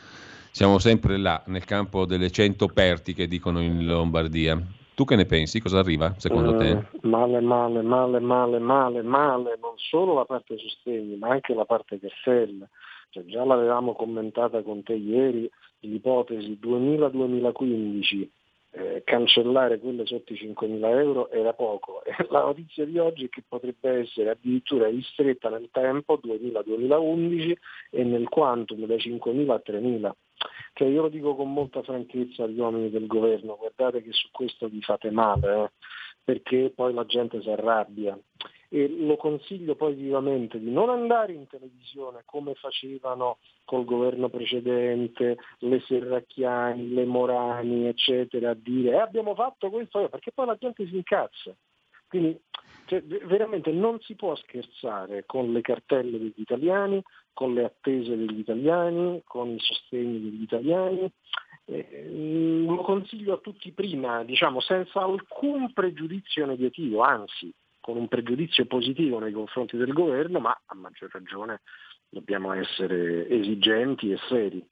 Siamo sempre là, nel campo delle cento perti che dicono in Lombardia. Tu che ne pensi? Cosa arriva secondo te? Eh, male, male, male, male, male, male, non solo la parte sostegni, ma anche la parte cartella. Cioè, già l'avevamo commentata con te ieri, l'ipotesi 2000-2015 eh, cancellare quelle sotto i 5.000 euro era poco la notizia di oggi è che potrebbe essere addirittura ristretta nel tempo 2000-2011 e nel quantum da 5.000 a 3.000. Cioè io lo dico con molta franchezza agli uomini del governo, guardate che su questo vi fate male, eh, perché poi la gente si arrabbia e lo consiglio poi vivamente di non andare in televisione come facevano col governo precedente, le Serracchiani, le Morani, eccetera, a dire eh, abbiamo fatto questo, perché poi la gente si incazza. Quindi cioè, veramente non si può scherzare con le cartelle degli italiani, con le attese degli italiani, con i sostegni degli italiani. Eh, lo consiglio a tutti prima, diciamo, senza alcun pregiudizio negativo, anzi con un pregiudizio positivo nei confronti del governo, ma a maggior ragione dobbiamo essere esigenti e seri.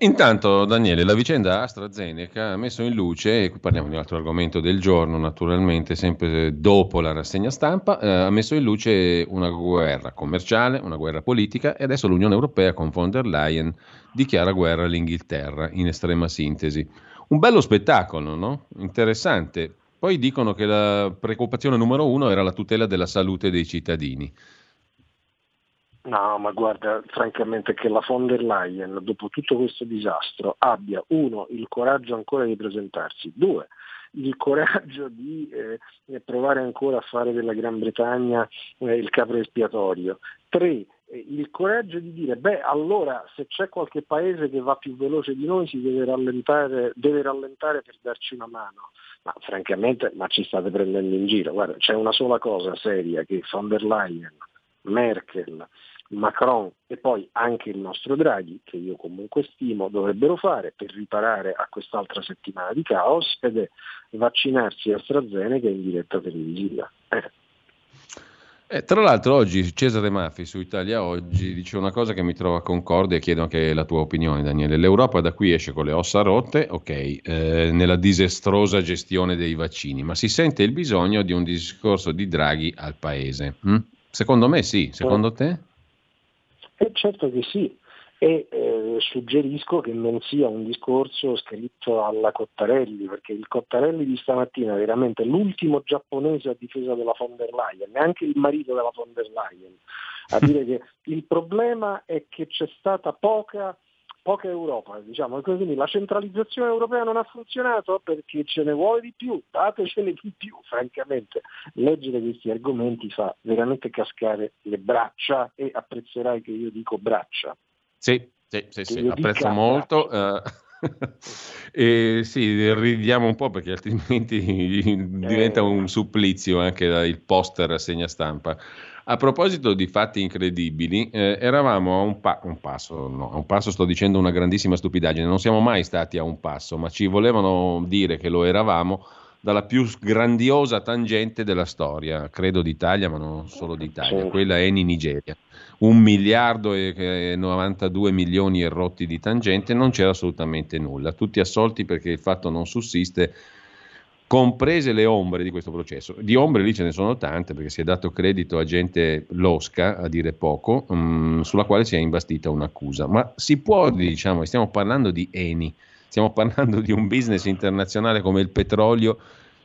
Intanto Daniele, la vicenda AstraZeneca ha messo in luce, e qui parliamo di un altro argomento del giorno naturalmente, sempre dopo la rassegna stampa, eh, ha messo in luce una guerra commerciale, una guerra politica e adesso l'Unione Europea con von der Leyen dichiara guerra all'Inghilterra, in estrema sintesi. Un bello spettacolo, no? Interessante. Poi dicono che la preoccupazione numero uno era la tutela della salute dei cittadini. No, ma guarda, francamente che la von der Leyen, dopo tutto questo disastro, abbia, uno, il coraggio ancora di presentarsi, due, il coraggio di eh, provare ancora a fare della Gran Bretagna eh, il capo espiatorio, tre, il coraggio di dire, beh, allora se c'è qualche paese che va più veloce di noi si deve rallentare, deve rallentare per darci una mano ma francamente ma ci state prendendo in giro. Guarda, c'è una sola cosa seria che von der Leyen, Merkel, Macron e poi anche il nostro Draghi, che io comunque stimo, dovrebbero fare per riparare a quest'altra settimana di caos ed è vaccinarsi AstraZeneca in diretta televisiva. Eh. Eh, tra l'altro oggi Cesare Maffi su Italia Oggi dice una cosa che mi trova concorde e chiedo anche la tua opinione Daniele. L'Europa da qui esce con le ossa rotte, ok, eh, nella disastrosa gestione dei vaccini, ma si sente il bisogno di un discorso di Draghi al Paese. Hm? Secondo me sì, secondo te? Eh, certo che sì, e eh, suggerisco che non sia un discorso scritto alla Cottarelli, perché il Cottarelli di stamattina è veramente l'ultimo giapponese a difesa della von der Leyen, neanche il marito della von der Leyen, a dire che il problema è che c'è stata poca poca Europa, diciamo così, la centralizzazione europea non ha funzionato perché ce ne vuole di più, datecene di più, francamente. Leggere questi argomenti fa veramente cascare le braccia e apprezzerai che io dico braccia. Sì, sì, sì, sì apprezzo molto. Uh, e sì, ridiamo un po' perché altrimenti diventa eh. un supplizio anche il poster a segna stampa. A proposito di fatti incredibili, eh, eravamo a un, pa- un, passo, no, a un passo sto dicendo una grandissima stupidaggine, non siamo mai stati a un passo, ma ci volevano dire che lo eravamo dalla più grandiosa tangente della storia, credo d'Italia, ma non solo d'Italia, quella è in Nigeria. Un miliardo e 92 milioni e rotti di tangente, non c'era assolutamente nulla, tutti assolti perché il fatto non sussiste comprese le ombre di questo processo. Di ombre lì ce ne sono tante perché si è dato credito a gente losca, a dire poco, um, sulla quale si è imbastita un'accusa. Ma si può, diciamo, stiamo parlando di Eni, stiamo parlando di un business internazionale come il petrolio,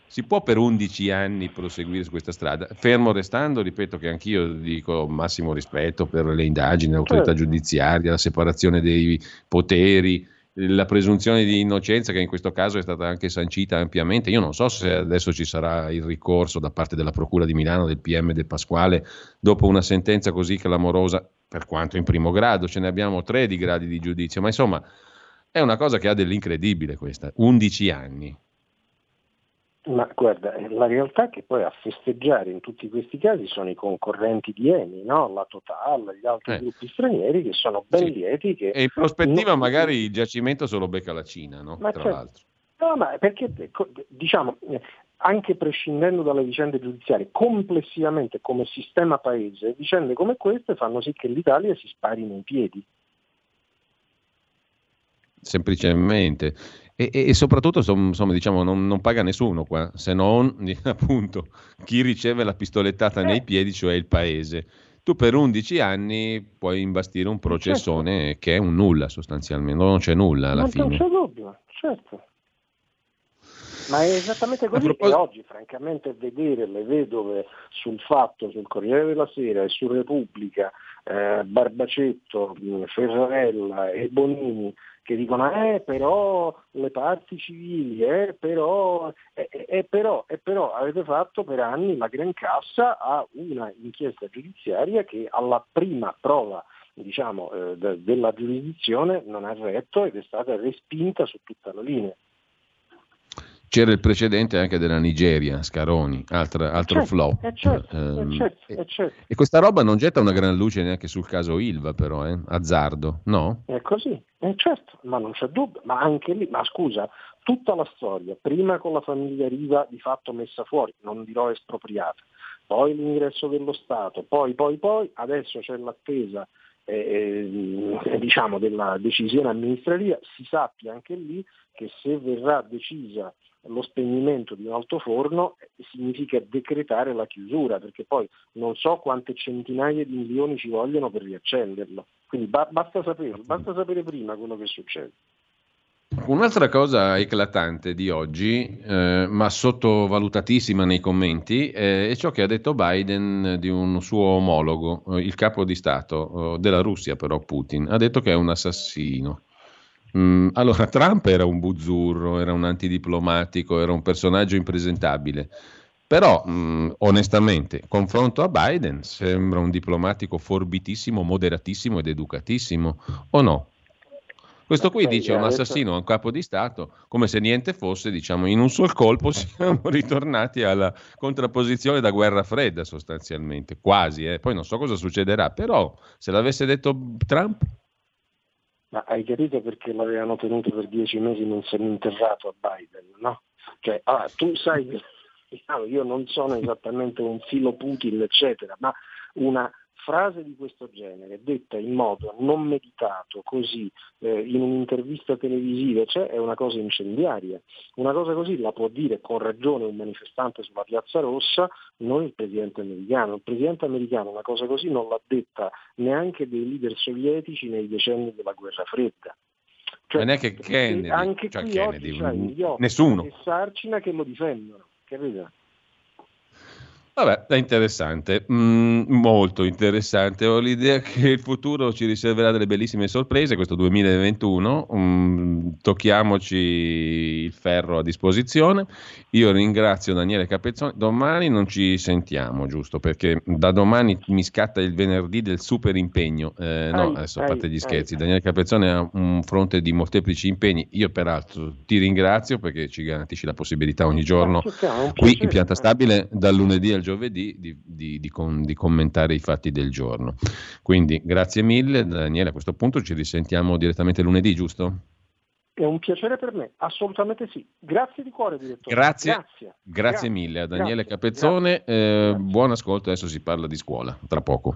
si può per 11 anni proseguire su questa strada, fermo restando, ripeto che anch'io dico massimo rispetto per le indagini, l'autorità certo. giudiziaria, la separazione dei poteri, la presunzione di innocenza che in questo caso è stata anche sancita ampiamente. Io non so se adesso ci sarà il ricorso da parte della Procura di Milano, del PM De Pasquale, dopo una sentenza così clamorosa, per quanto in primo grado, ce ne abbiamo tre di gradi di giudizio, ma insomma è una cosa che ha dell'incredibile questa, 11 anni. Ma guarda, la realtà è che poi a festeggiare in tutti questi casi sono i concorrenti di Eni, no? la Total, gli altri eh. gruppi stranieri che sono ben sì. lieti. Che e in prospettiva non... magari il giacimento se lo becca la Cina, no? Tra certo. l'altro. No, ma perché diciamo, anche prescindendo dalle vicende giudiziarie, complessivamente come sistema paese, vicende come queste fanno sì che l'Italia si spari nei piedi. Semplicemente. E, e, soprattutto insomma, diciamo, non, non, paga nessuno qua, se non appunto chi riceve la pistolettata nei piedi, cioè il paese. Tu per 11 anni puoi imbastire un processone certo. che è un nulla sostanzialmente, non c'è nulla alla non fine. Non c'è dubbio, certo. Ma è esattamente così propos- che oggi, francamente, vedere le vedove sul fatto, sul Corriere della Sera e su Repubblica, eh, Barbacetto, Ferrarella e Bonini che dicono eh però le parti civili, eh però, eh, eh, però, eh, però avete fatto per anni la Gran Cassa a una inchiesta giudiziaria che alla prima prova diciamo, eh, de- della giurisdizione non ha retto ed è stata respinta su tutta la linea. C'era il precedente anche della Nigeria, Scaroni, altra, altro certo, flop. È certo, um, certo, è certo. E, e, questa roba non getta una gran luce neanche sul caso Ilva, però, eh? azzardo, no? È così, è certo, ma non c'è dubbio. Ma anche lì, ma scusa, tutta la storia, prima con la famiglia Riva di fatto messa fuori, non dirò espropriata, poi l'ingresso dello Stato, poi, poi, poi, adesso c'è l'attesa eh, eh, diciamo della decisione amministrativa, si sappia anche lì che se verrà decisa lo spegnimento di un altoforno eh, significa decretare la chiusura, perché poi non so quante centinaia di milioni ci vogliono per riaccenderlo. Quindi ba- basta, sapere, basta sapere prima quello che succede. Un'altra cosa eclatante di oggi, eh, ma sottovalutatissima nei commenti, eh, è ciò che ha detto Biden di un suo omologo, eh, il capo di Stato eh, della Russia, però Putin. Ha detto che è un assassino. Mm, allora, Trump era un buzzurro, era un antidiplomatico, era un personaggio impresentabile. Però, mh, mm, onestamente, confronto a Biden, sembra un diplomatico forbitissimo, moderatissimo ed educatissimo, o no? Questo qui dice un assassino, un capo di Stato, come se niente fosse, diciamo, in un sol colpo siamo ritornati alla contrapposizione da guerra fredda sostanzialmente, quasi, eh. poi non so cosa succederà, però se l'avesse detto Trump ma hai capito perché l'avevano tenuto per dieci mesi non interrato a Biden, no? Cioè, allora, tu sai che diciamo, io non sono esattamente un filo Putin, eccetera, ma una frase di questo genere, detta in modo non meditato, così, eh, in un'intervista televisiva, cioè, è una cosa incendiaria. Una cosa così la può dire con ragione un manifestante sulla Piazza Rossa, non il presidente americano. Il presidente americano una cosa così non l'ha detta neanche dei leader sovietici nei decenni della guerra fredda. Cioè, neanche Kennedy, anche cioè qui Kennedy, nessuno. e Sarcina che lo difendono, capito? Vabbè, è interessante, mm, molto interessante. Ho l'idea che il futuro ci riserverà delle bellissime sorprese, questo 2021. Mm, tocchiamoci il ferro a disposizione. Io ringrazio Daniele Capezzoni. Domani non ci sentiamo, giusto? Perché da domani mi scatta il venerdì del super impegno. Eh, no, adesso a parte gli scherzi. Daniele Capezzoni ha un fronte di molteplici impegni. Io, peraltro, ti ringrazio perché ci garantisci la possibilità ogni giorno qui in pianta stabile dal lunedì al giovedì di, di, di, con, di, commentare i fatti del giorno. Quindi grazie mille Daniele, a questo punto ci risentiamo direttamente lunedì, giusto? È un piacere per me, assolutamente sì. Grazie di cuore, direttore. Grazie, grazie, grazie mille a Daniele grazie, Capezzone. Eh, buon ascolto, adesso si parla di scuola, tra poco.